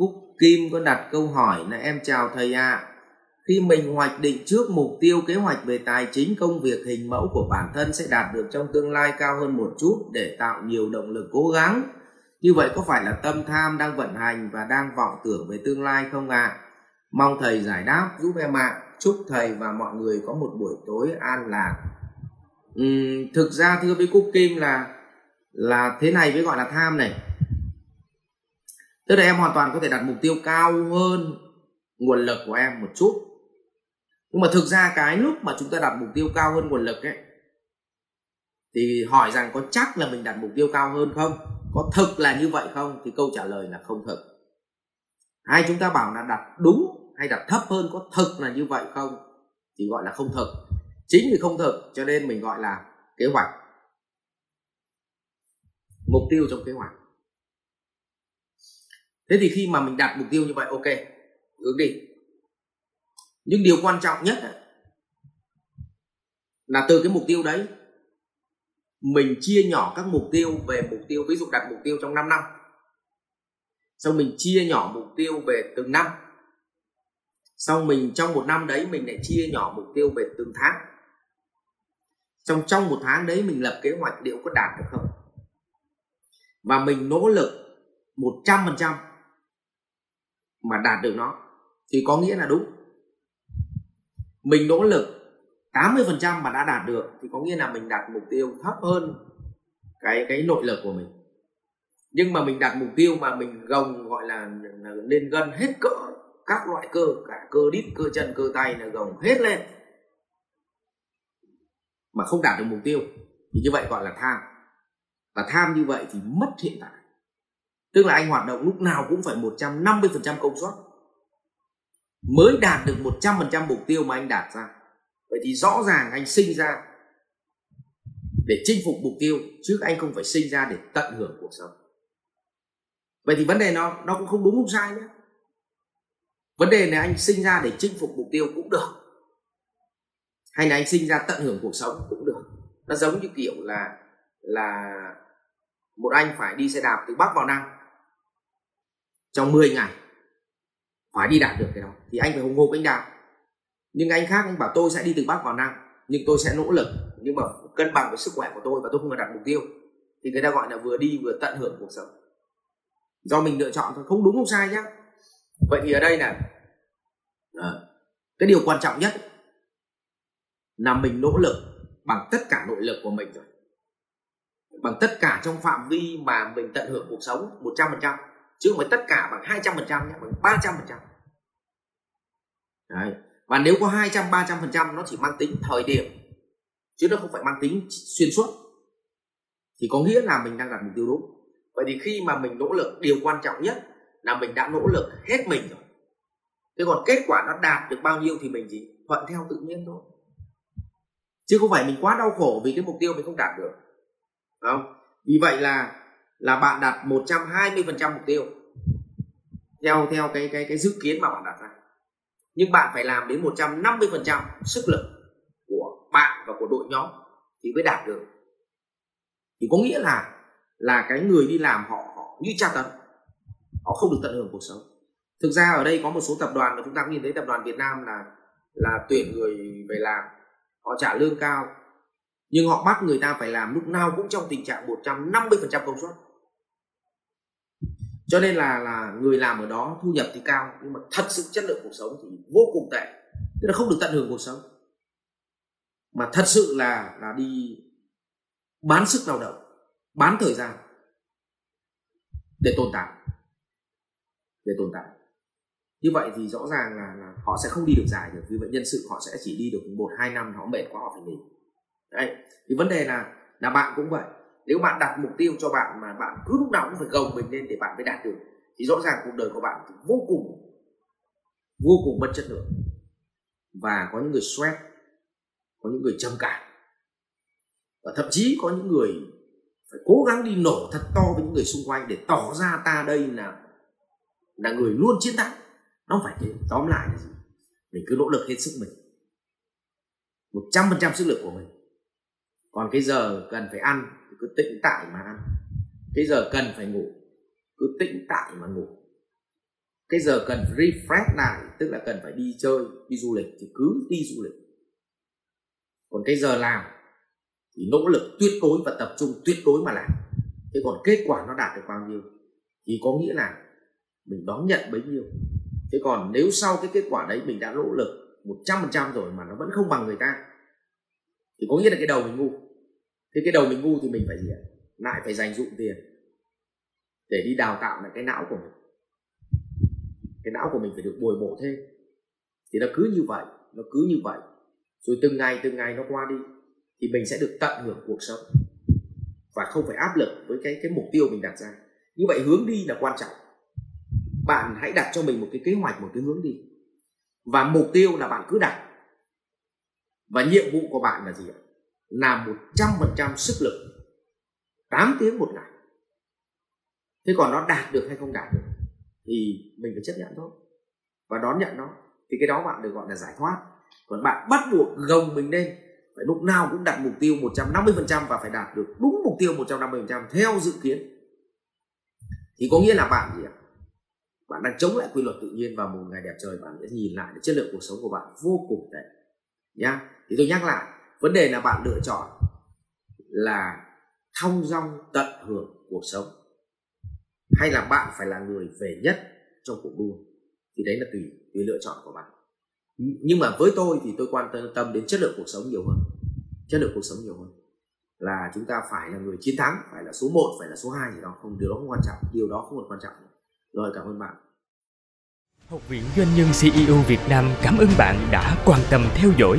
Cúc Kim có đặt câu hỏi là em chào thầy ạ. À. Khi mình hoạch định trước mục tiêu kế hoạch về tài chính công việc hình mẫu của bản thân sẽ đạt được trong tương lai cao hơn một chút để tạo nhiều động lực cố gắng. Như vậy có phải là tâm tham đang vận hành và đang vọng tưởng về tương lai không ạ? À? Mong thầy giải đáp giúp em ạ. À. Chúc thầy và mọi người có một buổi tối an lạc. Uhm, thực ra thưa với Cúc Kim là là thế này mới gọi là tham này tức là em hoàn toàn có thể đặt mục tiêu cao hơn nguồn lực của em một chút. Nhưng mà thực ra cái lúc mà chúng ta đặt mục tiêu cao hơn nguồn lực ấy, thì hỏi rằng có chắc là mình đặt mục tiêu cao hơn không? Có thực là như vậy không? Thì câu trả lời là không thực. Hay chúng ta bảo là đặt đúng hay đặt thấp hơn có thực là như vậy không? Thì gọi là không thực. Chính vì không thực cho nên mình gọi là kế hoạch. Mục tiêu trong kế hoạch thế thì khi mà mình đặt mục tiêu như vậy, ok, hướng đi. Nhưng điều quan trọng nhất là từ cái mục tiêu đấy, mình chia nhỏ các mục tiêu về mục tiêu, ví dụ đặt mục tiêu trong 5 năm. Xong mình chia nhỏ mục tiêu về từng năm. Xong mình trong một năm đấy mình lại chia nhỏ mục tiêu về từng tháng. Trong trong một tháng đấy mình lập kế hoạch liệu có đạt được không. Và mình nỗ lực 100% mà đạt được nó thì có nghĩa là đúng. Mình nỗ lực 80% mà đã đạt được thì có nghĩa là mình đặt mục tiêu thấp hơn cái cái nội lực của mình. Nhưng mà mình đặt mục tiêu mà mình gồng gọi là, là lên gân hết cỡ các loại cơ cả cơ đít cơ chân cơ tay là gồng hết lên. Mà không đạt được mục tiêu thì như vậy gọi là tham. Và tham như vậy thì mất hiện tại tức là anh hoạt động lúc nào cũng phải 150% công suất. Mới đạt được 100% mục tiêu mà anh đạt ra. Vậy thì rõ ràng anh sinh ra để chinh phục mục tiêu, chứ anh không phải sinh ra để tận hưởng cuộc sống. Vậy thì vấn đề nó nó cũng không đúng không sai nhé. Vấn đề này anh sinh ra để chinh phục mục tiêu cũng được. Hay là anh sinh ra tận hưởng cuộc sống cũng được. Nó giống như kiểu là là một anh phải đi xe đạp từ bắc vào nam trong 10 ngày, phải đi đạt được cái đó, thì anh phải hùng hục anh đạt. Nhưng anh khác, anh bảo tôi sẽ đi từ bắc vào nam, nhưng tôi sẽ nỗ lực, nhưng mà cân bằng với sức khỏe của tôi và tôi không cần đặt mục tiêu. Thì người ta gọi là vừa đi vừa tận hưởng cuộc sống. Do mình lựa chọn thôi, không đúng, không sai nhá. Vậy thì ở đây là ờ, cái điều quan trọng nhất là mình nỗ lực bằng tất cả nội lực của mình rồi. Bằng tất cả trong phạm vi mà mình tận hưởng cuộc sống 100% chứ không phải tất cả bằng 200 phần trăm bằng 300% Đấy. và nếu có 200 300% nó chỉ mang tính thời điểm, chứ nó không phải mang tính xuyên suốt. Thì có nghĩa là mình đang đặt mục tiêu đúng. Vậy thì khi mà mình nỗ lực, điều quan trọng nhất là mình đã nỗ lực hết mình rồi. Thế còn kết quả nó đạt được bao nhiêu thì mình chỉ thuận theo tự nhiên thôi. Chứ không phải mình quá đau khổ vì cái mục tiêu mình không đạt được. Không? Vì vậy là là bạn đặt 120% mục tiêu theo theo cái cái cái dự kiến mà bạn đặt ra. Nhưng bạn phải làm đến 150% sức lực của bạn và của đội nhóm thì mới đạt được. Thì có nghĩa là là cái người đi làm họ họ như tra tấn, họ không được tận hưởng cuộc sống. Thực ra ở đây có một số tập đoàn mà chúng ta nhìn thấy tập đoàn Việt Nam là là tuyển người về làm, họ trả lương cao, nhưng họ bắt người ta phải làm lúc nào cũng trong tình trạng 150% công suất cho nên là là người làm ở đó thu nhập thì cao nhưng mà thật sự chất lượng cuộc sống thì vô cùng tệ. Tức là không được tận hưởng cuộc sống. Mà thật sự là là đi bán sức lao động bán thời gian để tồn tại để tồn tại. Như vậy thì rõ ràng là, là họ sẽ không đi được dài được vì vậy nhân sự họ sẽ chỉ đi được một hai năm họ mệt quá họ phải nghỉ. Đấy thì vấn đề là là bạn cũng vậy nếu bạn đặt mục tiêu cho bạn mà bạn cứ lúc nào cũng phải gồng mình lên để bạn mới đạt được, thì rõ ràng cuộc đời của bạn thì vô cùng vô cùng mất chất lượng. Và có những người stress, có những người trầm cảm. Và thậm chí có những người phải cố gắng đi nổ thật to với những người xung quanh để tỏ ra ta đây là là người luôn chiến thắng. Nó phải thế. Tóm lại là gì? Mình cứ nỗ lực hết sức mình. Một trăm phần trăm sức lực của mình còn cái giờ cần phải ăn thì cứ tĩnh tại mà ăn. Cái giờ cần phải ngủ, cứ tĩnh tại mà ngủ. Cái giờ cần refresh lại, tức là cần phải đi chơi, đi du lịch, thì cứ đi du lịch. Còn cái giờ làm, thì nỗ lực tuyệt đối và tập trung, tuyệt đối mà làm. Thế còn kết quả nó đạt được bao nhiêu, thì có nghĩa là mình đón nhận bấy nhiêu. Thế còn nếu sau cái kết quả đấy mình đã nỗ lực 100% rồi mà nó vẫn không bằng người ta thì có nghĩa là cái đầu mình ngu. Thế cái đầu mình ngu thì mình phải gì ạ? Lại phải dành dụng tiền để đi đào tạo lại cái não của mình. Cái não của mình phải được bồi bổ thêm. Thì nó cứ như vậy, nó cứ như vậy. Rồi từng ngày từng ngày nó qua đi thì mình sẽ được tận hưởng cuộc sống và không phải áp lực với cái cái mục tiêu mình đặt ra. Như vậy hướng đi là quan trọng. Bạn hãy đặt cho mình một cái kế hoạch, một cái hướng đi. Và mục tiêu là bạn cứ đặt và nhiệm vụ của bạn là gì ạ? Làm một trăm phần trăm sức lực 8 tiếng một ngày. Thế còn nó đạt được hay không đạt được thì mình phải chấp nhận thôi. Và đón nhận nó. Thì cái đó bạn được gọi là giải thoát. Còn bạn bắt buộc gồng mình lên. Phải lúc nào cũng đặt mục tiêu 150% và phải đạt được đúng mục tiêu 150% theo dự kiến. Thì có nghĩa là bạn gì ạ? Bạn đang chống lại quy luật tự nhiên và một ngày đẹp trời bạn sẽ nhìn lại chất lượng cuộc sống của bạn vô cùng tệ nhá thì tôi nhắc lại, vấn đề là bạn lựa chọn là thong dong tận hưởng cuộc sống, hay là bạn phải là người về nhất trong cuộc đua. Thì đấy là tùy tùy lựa chọn của bạn. Nhưng mà với tôi thì tôi quan tâm đến chất lượng cuộc sống nhiều hơn. Chất lượng cuộc sống nhiều hơn. Là chúng ta phải là người chiến thắng, phải là số 1 phải là số 2 gì đó. Không, điều đó không quan trọng, điều đó không còn quan trọng rồi, cảm ơn bạn. Học viện Doanh nhân CEO Việt Nam cảm ơn bạn đã quan tâm theo dõi.